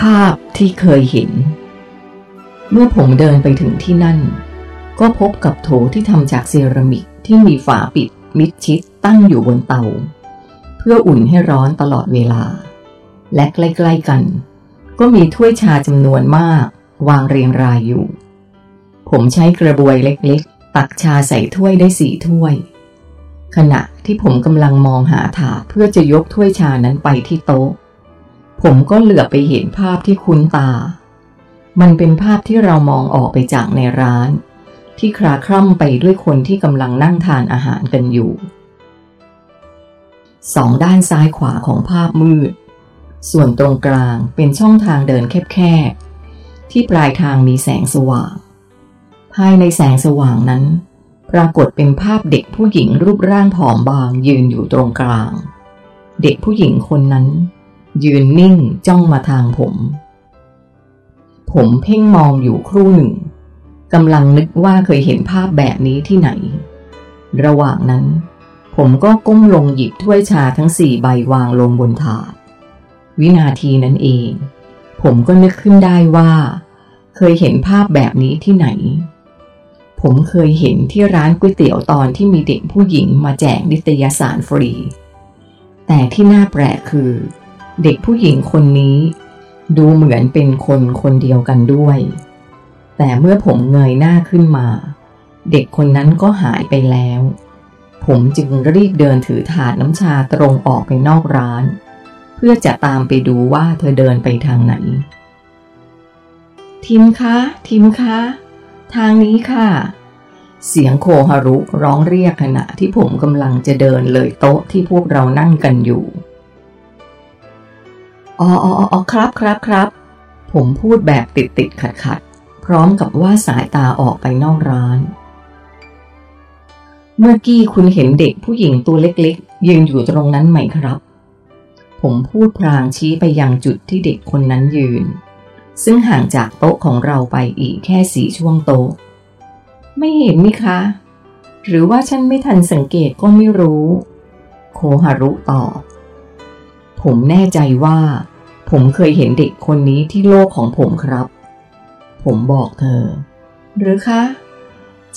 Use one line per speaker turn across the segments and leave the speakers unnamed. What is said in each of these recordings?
ภาพที่เคยเห็น เมื่อผมเดินไปถึงที่นั่น ก็พบกับโถที่ทำจากเซรามิกที่มีฝาปิดมิดชิดตั้งอยู่บนเตา เพื่ออุ่นให้ร้อนตลอดเวลา และใกล้ๆกัน ก็มีถ้วยชาจำนวนมาก วางเรียงรายอยู่ ผมใช้กระบวยเล็กๆ ตักชาใส่ถ้วยได้สี่ถ้วย ขณะที่ผมกำลังมองหาถาดเพื่อจะยกถ้วยชานั้นไปที่โต๊ะ ผมก็เหลือไปเห็นภาพที่คุ้นตา มันเป็นภาพที่เรามองออกไปจากในร้าน ที่คลาคล่ำไปด้วยคนที่กำลังนั่งทานอาหารกันอยู่ สองด้านซ้ายขวาของภาพมืด ส่วนตรงกลางเป็นช่องทางเดินแคบๆ ที่ปลายทางมีแสงสว่าง ภายในแสงสว่างนั้น ปรากฏเป็นภาพเด็กผู้หญิงรูปร่างผอมบางยืนอยู่ตรงกลาง เด็กผู้หญิงคนนั้น ยืนนิ่งจ้องมาทางผม ผมเพ่งมองอยู่ครู่หนึ่งกำลังนึกว่าเคยเห็นภาพแบบนี้ที่ไหน ระหว่างนั้น ผมก็ก้มลงหยิบถ้วยชาทั้งสี่ใบวางลงบนถาด วินาทีนั้นเอง ผมก็นึกขึ้นได้ว่า เคยเห็นภาพแบบนี้ที่ไหน ผมเคยเห็นที่ร้านก๋วยเตี๋ยวตอนที่มีเด็กผู้หญิงมาแจกนิตยสารฟรี แต่ที่น่าแปลกคือ เด็กผู้หญิงคนนี้ ดูเหมือนเป็นคนคนเดียวกันด้วย แต่เมื่อผมเงยหน้าขึ้นมา เด็กคนนั้นก็หายไปแล้ว ผมจึงรีบเดินถือถาดน้ำชาตรงออกไปนอกร้าน เพื่อจะตามไปดูว่าเธอเดินไปทางไหน ทิมคะทิมคะทางนี้ค่ะ เสียงโคฮารุร้องเรียกขณะที่ผมกำลังจะเดินเลยโต๊ะที่พวกเรานั่งกันอยู่ อ๋ออ๋ออ๋อครับครับครับ ผมพูดแบบติดติดขัดขัดพร้อมกับว่าสายตาออกไปนอกร้าน เมื่อกี้คุณเห็นเด็กผู้หญิงตัวเล็กๆ ยืนอยู่ตรงนั้นไหมครับ ผมพูดพลางชี้ไปยังจุดที่เด็กคนนั้นยืน ซึ่งห่างจากโต๊ะของเราไปอีกแค่สี่ช่วงโต๊ะ ไม่เห็นมิคะ หรือว่าฉันไม่ทันสังเกตก็ไม่รู้ โคฮารุตอบ ผมแน่ใจว่า ผมเคยเห็นเด็กคนนี้ที่โลกของผมครับ ผมบอกเธอ หรือคะ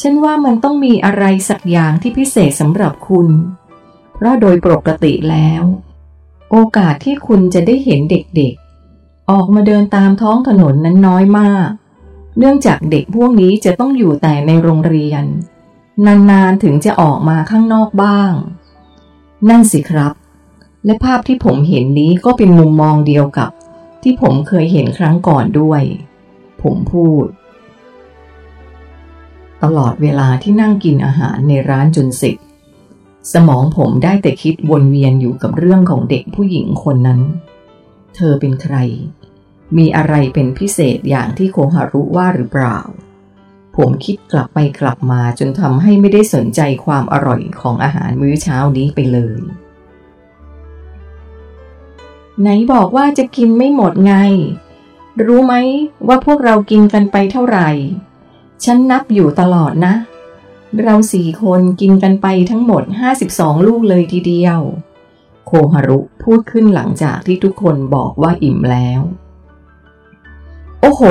ฉันว่ามันต้องมีอะไรสักอย่างที่พิเศษสำหรับคุณ เพราะโดยปกติแล้ว โอกาสที่คุณจะได้เห็นเด็กๆ ออกมาเดินตามท้องถนนนั้นน้อยมาก เนื่องจากเด็กพวกนี้จะต้องอยู่แต่ในโรงเรียน นานๆถึงจะออกมาข้างนอกบ้าง นั่นสิครับ และภาพที่ผมเห็นนี้ก็เป็นมุมมองเดียวกับ ที่ผมเคยเห็นครั้งก่อนด้วย ผมพูด ตลอดเวลาที่นั่งกินอาหารในร้านจนสร็จสมองผมได้แต่คิดวนเวียนอยู่กับเรื่องของเด็กผู้หญิงคนนั้น เธอเป็นใคร มีอะไรเป็นพิเศษอย่างที่โคฮารุว่าหรือเปล่า ผมคิดกลับไปกลับมาจนทำให้ไม่ได้สนใจความอร่อยของอาหารมื้อเช้านี้ไปเลย ไหนบอกว่าจะกินไม่หมดไง รู้ไหมว่าพวกเรากินกันไปเท่าไหร่ ฉันนับอยู่ตลอดนะ เราสี่คนกินกันไปทั้งหมด 52 ลูกเลยทีเดียว โคฮารุพูดขึ้นหลังจากที่ทุกคนบอกว่าอิ่มแล้ว โอ้โห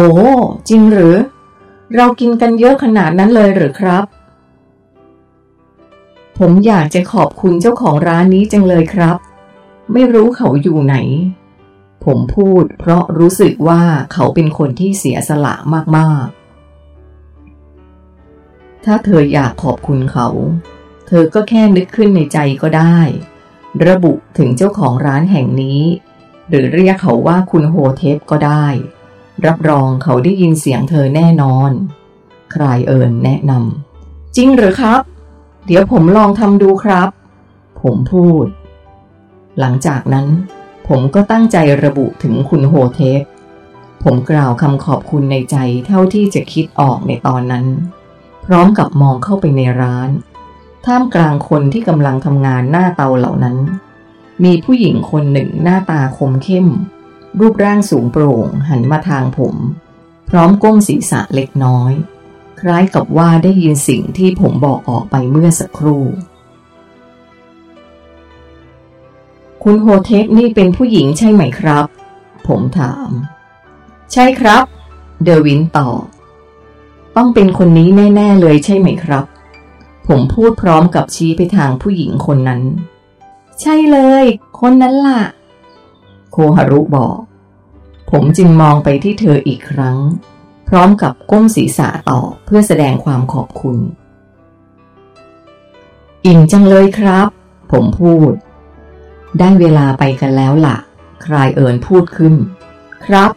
จริงหรือ เรากินกันเยอะขนาดนั้นเลยหรือครับ ผมอยากจะขอบคุณเจ้าของร้านนี้จังเลยครับ ไม่รู้เขาอยู่ไหน ผมพูดเพราะรู้สึกว่าเขาเป็นคนที่เสียสละมากๆ ถ้าเธออยากขอบคุณเขา เธอก็แค่นึกขึ้นในใจก็ได้ ระบุถึงเจ้าของร้านแห่งนี้ หรือเรียกเขาว่าคุณโฮเทปก็ได้ รับรองเขาได้ยินเสียงเธอแน่นอนคลายเอิญแนะนำจริงหรือครับ เดี๋ยวผมลองทำดูครับ ผมพูด หลังจากนั้น ผมก็ตั้งใจระบุถึงคุณโฮเทปผมกล่าวคำขอบคุณในใจเท่าที่จะคิดออกในตอนนั้น พร้อมกับมองเข้าไปในร้าน ท่ามกลางคนที่กำลังทำงานหน้าเตาเหล่านั้น มีผู้หญิงคนหนึ่งหน้าตาคมเข้ม รูปร่างสูงโปร่งหันมาทางผม พร้อมก้มศีรษะเล็กน้อย คล้ายกับว่าได้ยินสิ่งที่ผมบอกออกไปเมื่อสักครู่ คุณโฮเทปนี่เป็นผู้หญิงใช่ไหมครับ ผมถาม ใช่ครับ เดวินตอบ ต้องเป็นคนนี้แน่ ๆ เลยใช่ไหมครับ ผมพูดพร้อมกับชี้ไปทางผู้หญิงคนนั้น ใช่เลย คนนั้นล่ะ โคฮารุบอก ผมจึงมองไปที่เธออีกครั้ง พร้อมกับก้มศีรษะตอบเพื่อแสดงความขอบคุณ อิ่มจังเลยครับ ผมพูด ได้เวลาไปกันแล้วล่ะ คลายเอิญพูดขึ้น ครับ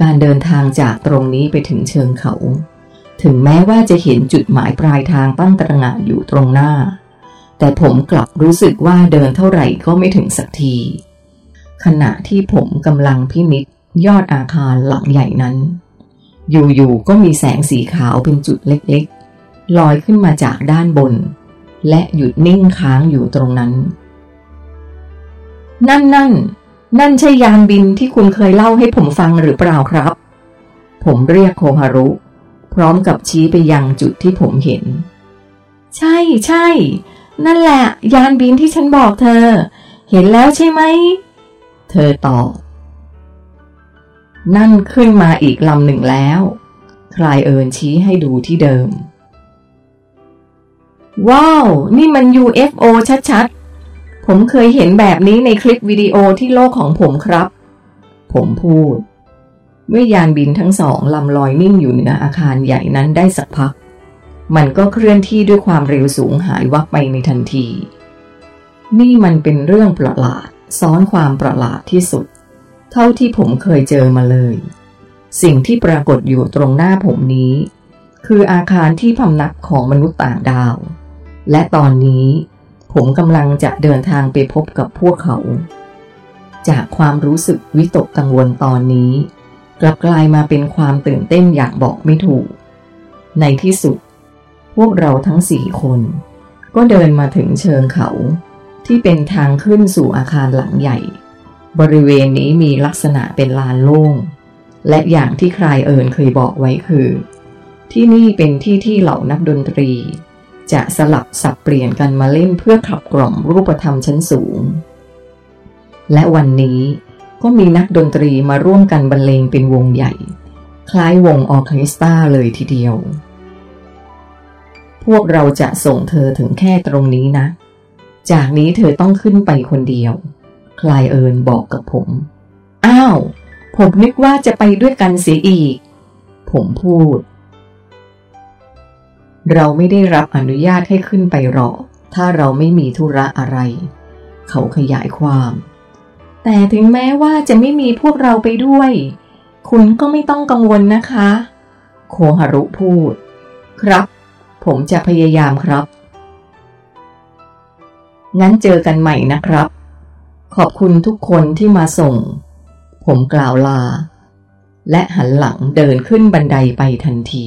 การเดินทางจากตรงนี้ไปถึงเชิงเขา ถึงแม้ว่าจะเห็นจุดหมายปลายทางตั้งตระหง่านอยู่ตรงหน้า แต่ผมกลับรู้สึกว่าเดินเท่าไหร่ก็ไม่ถึงสักที ขณะที่ผมกำลังพินิษยอดอาคารหลังใหญ่นั้น อยู่ๆก็มีแสงสีขาวเป็นจุดเล็กๆลอยขึ้นมาจากด้านบน และหยุดนิ่งค้างอยู่ตรงนั้น นั่นนั่นนั่นใช่ยานบินที่คุณเคยเล่าให้ผมฟังหรือเปล่าครับ ผมเรียกโคฮารุ พร้อมกับชี้ไปยังจุดที่ผมเห็น ใช่ใช่ นั่นแหละ ยานบินที่ฉันบอกเธอ เห็นแล้วใช่ไหม เธอตอบ นั่นขึ้นมาอีกลำหนึ่งแล้ว คลายเอิญชี้ให้ดูที่เดิม ว้าว นี่มัน UFO ชัด ผมเคยเห็นแบบนี้ในคลิปวิดีโอที่โลกของผมครับ ผมพูด เมื่อยานบินทั้งสองลำลอยนิ่งอยู่เหนืออาคารใหญ่นั้นได้สักพัก มันก็เคลื่อนที่ด้วยความเร็วสูงหายวับไปในทันที นี่มันเป็นเรื่องประหลาดซ้อนความประหลาดที่สุด เท่าที่ผมเคยเจอมาเลย สิ่งที่ปรากฏอยู่ตรงหน้าผมนี้ คืออาคารที่พำนักของมนุษย์ต่างดาว และตอนนี้ ผมกำลังจะเดินทางไปพบกับพวกเขา จากความรู้สึกวิตกกังวลตอนนี้ กลับกลายมาเป็นความตื่นเต้นอย่างบอกไม่ถูก ในที่สุด พวกเราทั้งสี่คน ก็เดินมาถึงเชิงเขา ที่เป็นทางขึ้นสู่อาคารหลังใหญ่ บริเวณนี้มีลักษณะเป็นลานโล่ง และอย่างที่ใครเอิญเคยบอกไว้คือ ที่นี่เป็นที่ที่เหล่านักดนตรี จะสลับสับเปลี่ยนกันมาเล่นเพื่อขับกล่อมรูปธรรมชั้นสูง และวันนี้ก็มีนักดนตรีมาร่วมกันบรรเลงเป็นวงใหญ่ คล้ายวงออเคสตราเลยทีเดียว พวกเราจะส่งเธอถึงแค่ตรงนี้นะ จากนี้เธอต้องขึ้นไปคนเดียว คลายเอิญบอกกับผม อ้าว ผมนึกว่าจะไปด้วยกันเสียอีก ผมพูด เราไม่ได้รับอนุญาตให้ขึ้นไปหรอก ถ้าเราไม่มีธุระอะไร เขาขยายความ แต่ถึงแม้ว่าจะไม่มีพวกเราไปด้วย คุณก็ไม่ต้องกังวลนะคะ โคฮารุพูด ครับ ผมจะพยายามครับ งั้นเจอกันใหม่นะครับ ขอบคุณทุกคนที่มาส่ง ผมกล่าวลา และหันหลังเดินขึ้นบันไดไปทันที